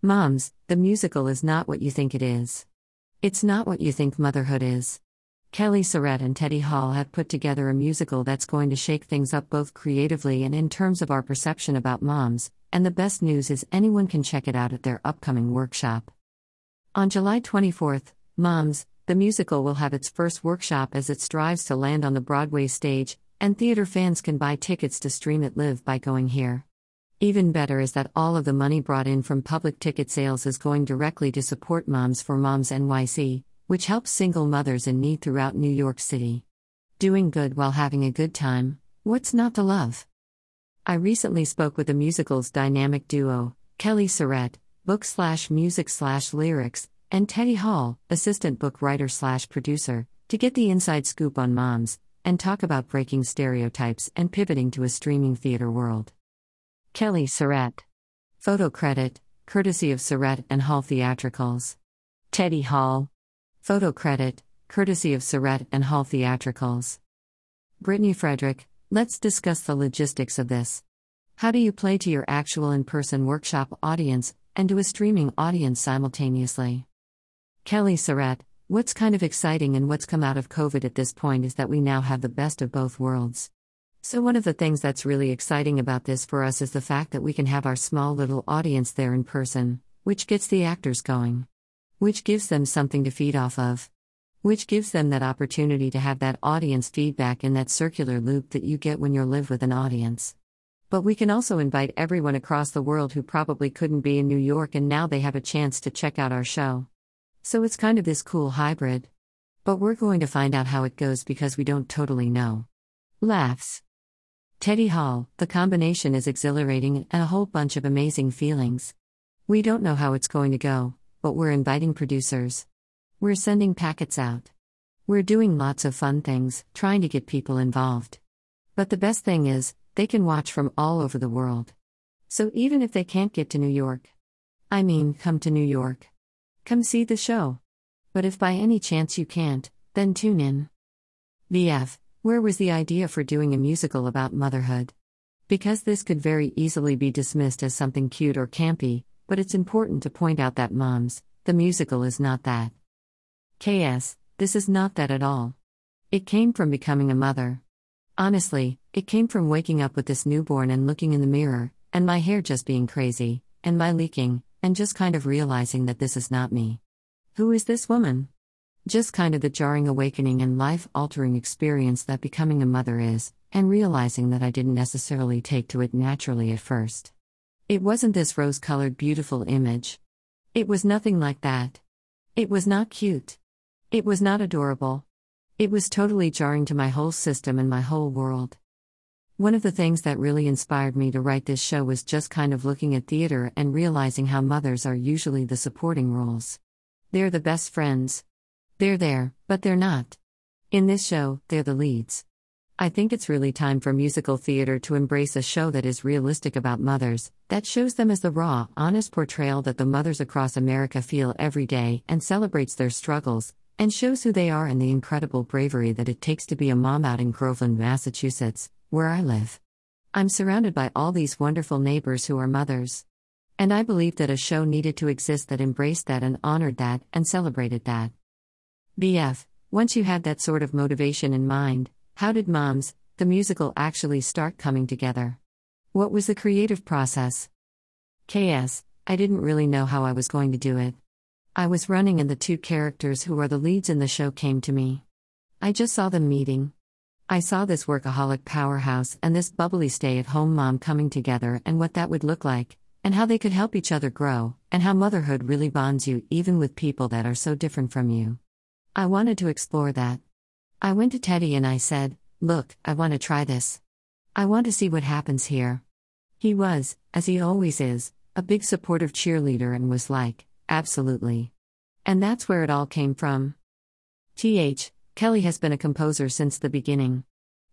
Moms, the musical is not what you think it is. It's not what you think motherhood is. Kelly Surratt and Teddy Hall have put together a musical that's going to shake things up both creatively and in terms of our perception about moms, and the best news is anyone can check it out at their upcoming workshop. On July 24th, Moms, the musical will have its first workshop as it strives to land on the Broadway stage, and theater fans can buy tickets to stream it live by going here. Even better is that all of the money brought in from public ticket sales is going directly to support Moms for Moms NYC, which helps single mothers in need throughout New York City. Doing good while having a good time, what's not to love? I recently spoke with the musical's dynamic duo, Kelly Surratt, book slash music slash lyrics, and Teddy Hall, assistant book writer slash producer, to get the inside scoop on moms, and talk about breaking stereotypes and pivoting to a streaming theater world. Kelly Surratt. Photo credit, courtesy of Surratt and Hall Theatricals. Teddy Hall. Photo credit, courtesy of Surratt and Hall Theatricals. Brittany Frederick, let's discuss the logistics of this. How do you play to your actual in person workshop audience and to a streaming audience simultaneously? Kelly Surratt, what's kind of exciting and what's come out of COVID at this point is that we now have the best of both worlds. So, one of the things that's really exciting about this for us is the fact that we can have our small little audience there in person, which gets the actors going, which gives them something to feed off of, which gives them that opportunity to have that audience feedback in that circular loop that you get when you live with an audience. But we can also invite everyone across the world who probably couldn't be in New York and now they have a chance to check out our show. So it's kind of this cool hybrid. But we're going to find out how it goes because we don't totally know. Laughs. Teddy Hall, the combination is exhilarating and a whole bunch of amazing feelings. We don't know how it's going to go, but we're inviting producers. We're sending packets out. We're doing lots of fun things, trying to get people involved. But the best thing is, they can watch from all over the world. So even if they can't get to New York, I mean, come to New York. Come see the show. But if by any chance you can't, then tune in. BF, where was the idea for doing a musical about motherhood? Because this could very easily be dismissed as something cute or campy, but it's important to point out that Moms, the musical is not that. KS, this is not that at all. It came from becoming a mother. Honestly, it came from waking up with this newborn and looking in the mirror, and my hair just being crazy, and my leaking, and just kind of realizing that this is not me. Who is this woman? Just kind of the jarring awakening and life altering experience that becoming a mother is, and realizing that I didn't necessarily take to it naturally at first. It wasn't this rose colored, beautiful image. It was nothing like that. It was not cute. It was not adorable. It was totally jarring to my whole system and my whole world. One of the things that really inspired me to write this show was just kind of looking at theater and realizing how mothers are usually the supporting roles. They're the best friends, they're there, but they're not. In this show, they're the leads. I think it's really time for musical theater to embrace a show that is realistic about mothers, that shows them as the raw, honest portrayal that the mothers across America feel every day and celebrates their struggles, and shows who they are and the incredible bravery that it takes to be a mom out in Groveland, Massachusetts, where I live. I'm surrounded by all these wonderful neighbors who are mothers. And I believe that a show needed to exist that embraced that and honored that and celebrated that. BF, once you had that sort of motivation in mind, how did Moms, the musical, actually start coming together? What was the creative process? KS, I didn't really know how I was going to do it. I was running and the two characters who are the leads in the show came to me. I just saw them meeting. I saw this workaholic powerhouse and this bubbly stay at home mom coming together and what that would look like, and how they could help each other grow, and how motherhood really bonds you even with people that are so different from you. I wanted to explore that. I went to Teddy and I said, Look, I want to try this. I want to see what happens here. He was, as he always is, a big supportive cheerleader and was like, Absolutely. And that's where it all came from. TH, Kelly has been a composer since the beginning.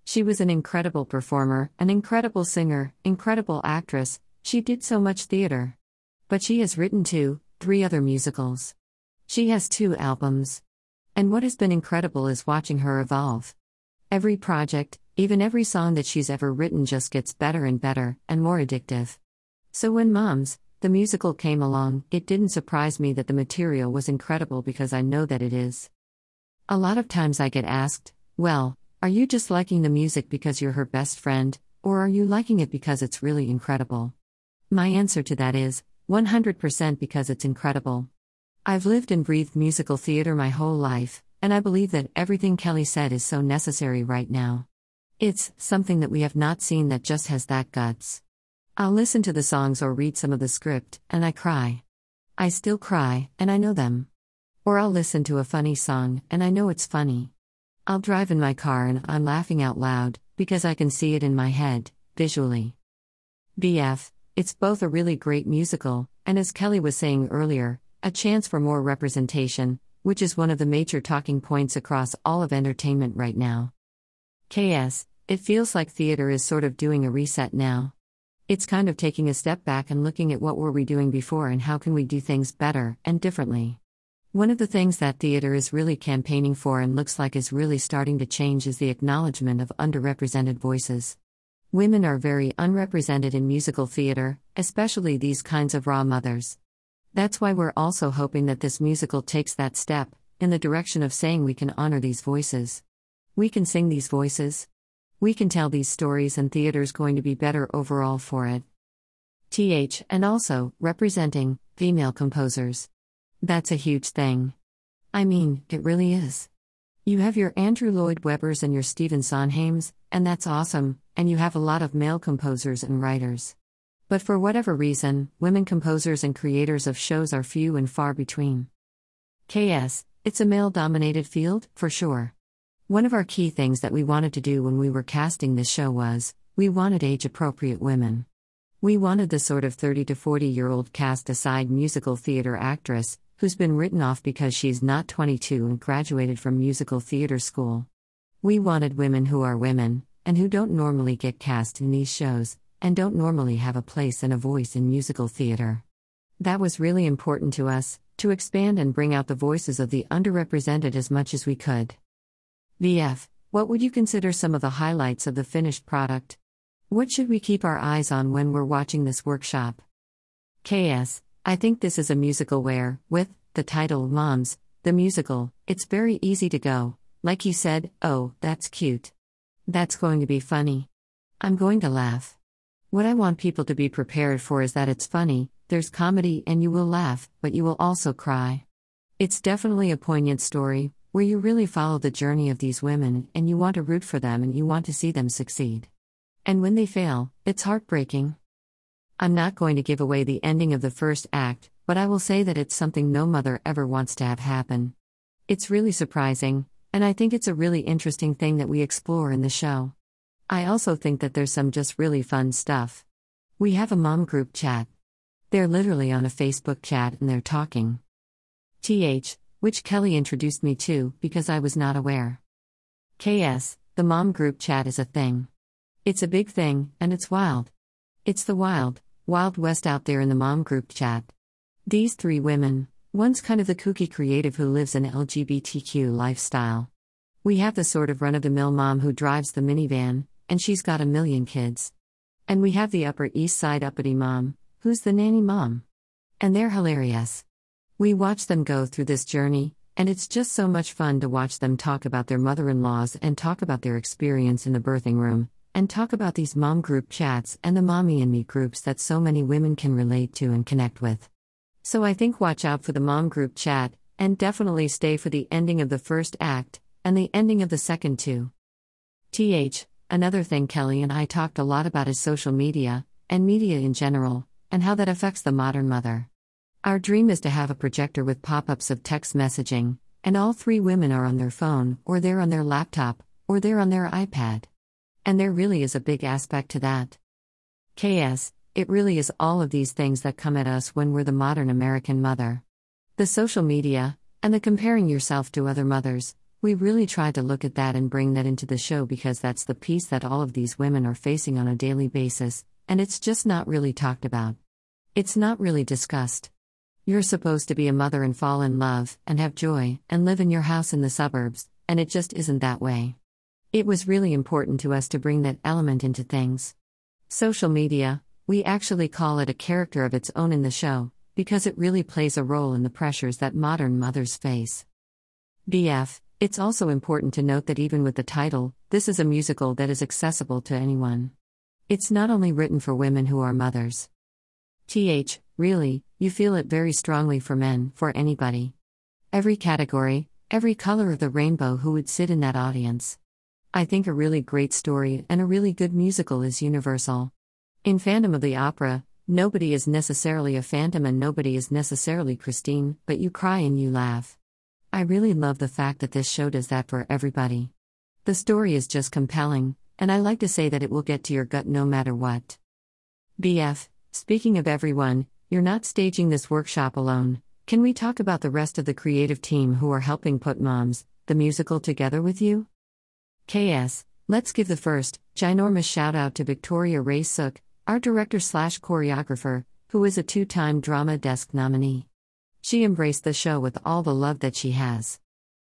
She was an incredible performer, an incredible singer, incredible actress, she did so much theater. But she has written two, three other musicals. She has two albums. And what has been incredible is watching her evolve. Every project, even every song that she's ever written, just gets better and better, and more addictive. So when Moms, the musical came along, it didn't surprise me that the material was incredible because I know that it is. A lot of times I get asked, well, are you just liking the music because you're her best friend, or are you liking it because it's really incredible? My answer to that is 100% because it's incredible. I've lived and breathed musical theater my whole life, and I believe that everything Kelly said is so necessary right now. It's something that we have not seen that just has that guts. I'll listen to the songs or read some of the script, and I cry. I still cry, and I know them. Or I'll listen to a funny song, and I know it's funny. I'll drive in my car and I'm laughing out loud, because I can see it in my head, visually. BF, it's both a really great musical, and as Kelly was saying earlier, a chance for more representation, which is one of the major talking points across all of entertainment right now. KS, it feels like theater is sort of doing a reset now. It's kind of taking a step back and looking at what were we doing before and how can we do things better and differently. One of the things that theater is really campaigning for and looks like is really starting to change is the acknowledgement of underrepresented voices. Women are very unrepresented in musical theater, especially these kinds of raw mothers. That's why we're also hoping that this musical takes that step, in the direction of saying we can honor these voices. We can sing these voices. We can tell these stories, and theater's going to be better overall for it. TH, and also, representing female composers. That's a huge thing. I mean, it really is. You have your Andrew Lloyd Webbers and your Stephen Sondheims, and that's awesome, and you have a lot of male composers and writers. But for whatever reason, women composers and creators of shows are few and far between. KS, it's a male dominated field, for sure. One of our key things that we wanted to do when we were casting this show was we wanted age appropriate women. We wanted the sort of 30 to 40 year old cast aside musical theater actress who's been written off because she's not 22 and graduated from musical theater school. We wanted women who are women, and who don't normally get cast in these shows, and don't normally have a place and a voice in musical theater. That was really important to us, to expand and bring out the voices of the underrepresented as much as we could. BF, what would you consider some of the highlights of the finished product? What should we keep our eyes on when we're watching this workshop? KS, I think this is a musical where, with the title Moms, the musical, it's very easy to go, like you said, oh, that's cute. That's going to be funny. I'm going to laugh. What I want people to be prepared for is that it's funny, there's comedy, and you will laugh, but you will also cry. It's definitely a poignant story, where you really follow the journey of these women and you want to root for them and you want to see them succeed. And when they fail, it's heartbreaking. I'm not going to give away the ending of the first act, but I will say that it's something no mother ever wants to have happen. It's really surprising, and I think it's a really interesting thing that we explore in the show. I also think that there's some just really fun stuff. We have a mom group chat. They're literally on a Facebook chat and they're talking. TH, which Kelly introduced me to because I was not aware. KS, the mom group chat is a thing. It's a big thing, and it's wild. It's the wild, wild west out there in the mom group chat. These three women, one's kind of the kooky creative who lives an LGBTQ lifestyle. We have the sort of run of the mill mom who drives the minivan, and she's got a million kids. And we have the Upper East Side uppity mom, who's the nanny mom. And they're hilarious. We watch them go through this journey, and it's just so much fun to watch them talk about their mother in laws and talk about their experience in the birthing room, and talk about these mom group chats and the mommy and me groups that so many women can relate to and connect with. So I think watch out for the mom group chat, and definitely stay for the ending of the first act, and the ending of the second too. TH, Another thing Kelly and I talked a lot about is social media, and media in general, and how that affects the modern mother. Our dream is to have a projector with pop ups of text messaging, and all three women are on their phone, or they're on their laptop, or they're on their iPad. And there really is a big aspect to that. KS, it really is all of these things that come at us when we're the modern American mother. The social media, and the comparing yourself to other mothers, we really tried to look at that and bring that into the show because that's the piece that all of these women are facing on a daily basis, and it's just not really talked about. It's not really discussed. You're supposed to be a mother and fall in love, and have joy, and live in your house in the suburbs, and it just isn't that way. It was really important to us to bring that element into things. Social media, We actually call it a character of its own in the show, because it really plays a role in the pressures that modern mothers face. BF, it's also important to note that even with the title, this is a musical that is accessible to anyone. It's not only written for women who are mothers. TH, really, you feel it very strongly for men, for anybody. Every category, every color of the rainbow who would sit in that audience. I think a really great story and a really good musical is universal. In Phantom of the Opera, nobody is necessarily a phantom and nobody is necessarily Christine, but you cry and you laugh. I really love the fact that this show does that for everybody. The story is just compelling, and I like to say that it will get to your gut no matter what. BF, speaking of everyone, you're not staging this workshop alone. Can we talk about the rest of the creative team who are helping put Moms, the musical together with you? KS, let's give the first, ginormous shout out to Victoria Rae Sook, our director slash choreographer, who is a two time Drama Desk nominee. She embraced the show with all the love that she has.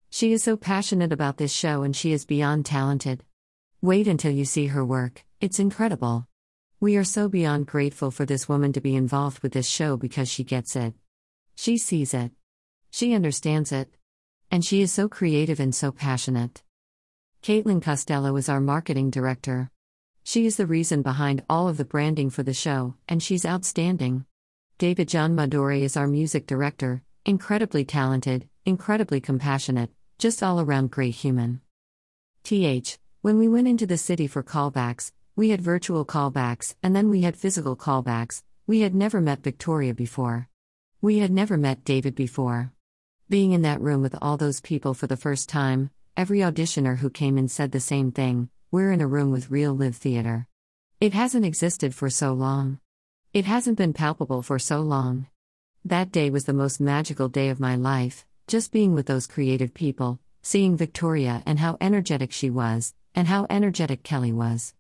She is so passionate about this show and she is beyond talented. Wait until you see her work, it's incredible. We are so beyond grateful for this woman to be involved with this show because she gets it. She sees it. She understands it. And she is so creative and so passionate. Caitlin Costello is our marketing director. She is the reason behind all of the branding for the show, and she's outstanding. David John Madore is our music director, incredibly talented, incredibly compassionate, just all around great human. TH, when we went into the city for callbacks, we had virtual callbacks and then we had physical callbacks. We had never met Victoria before. We had never met David before. Being in that room with all those people for the first time, every auditioner who came in said the same thing we're in a room with real live theater. It hasn't existed for so long. It hasn't been palpable for so long. That day was the most magical day of my life, just being with those creative people, seeing Victoria and how energetic she was, and how energetic Kelly was.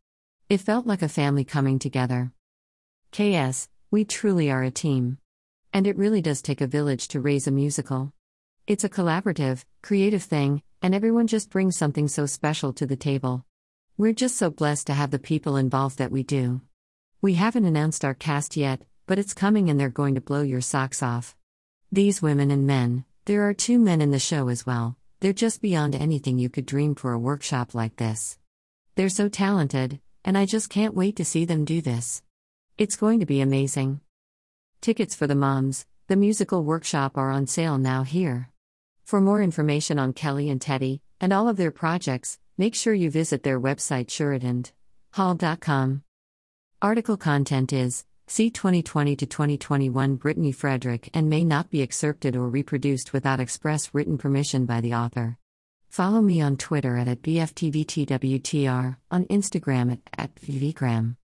It felt like a family coming together. KS, we truly are a team. And it really does take a village to raise a musical. It's a collaborative, creative thing, and everyone just brings something so special to the table. We're just so blessed to have the people involved that we do. We haven't announced our cast yet, but it's coming and they're going to blow your socks off. These women and men, there are two men in the show as well, they're just beyond anything you could dream for a workshop like this. They're so talented, and I just can't wait to see them do this. It's going to be amazing. Tickets for the moms, the musical workshop are on sale now here. For more information on Kelly and Teddy, and all of their projects, make sure you visit their website sheridanhall.com. Article content is C 2020 to 2021 Brittany Frederick and may not be excerpted or reproduced without express written permission by the author. Follow me on Twitter at, at BFTVTWTR, on Instagram at, at VVgram.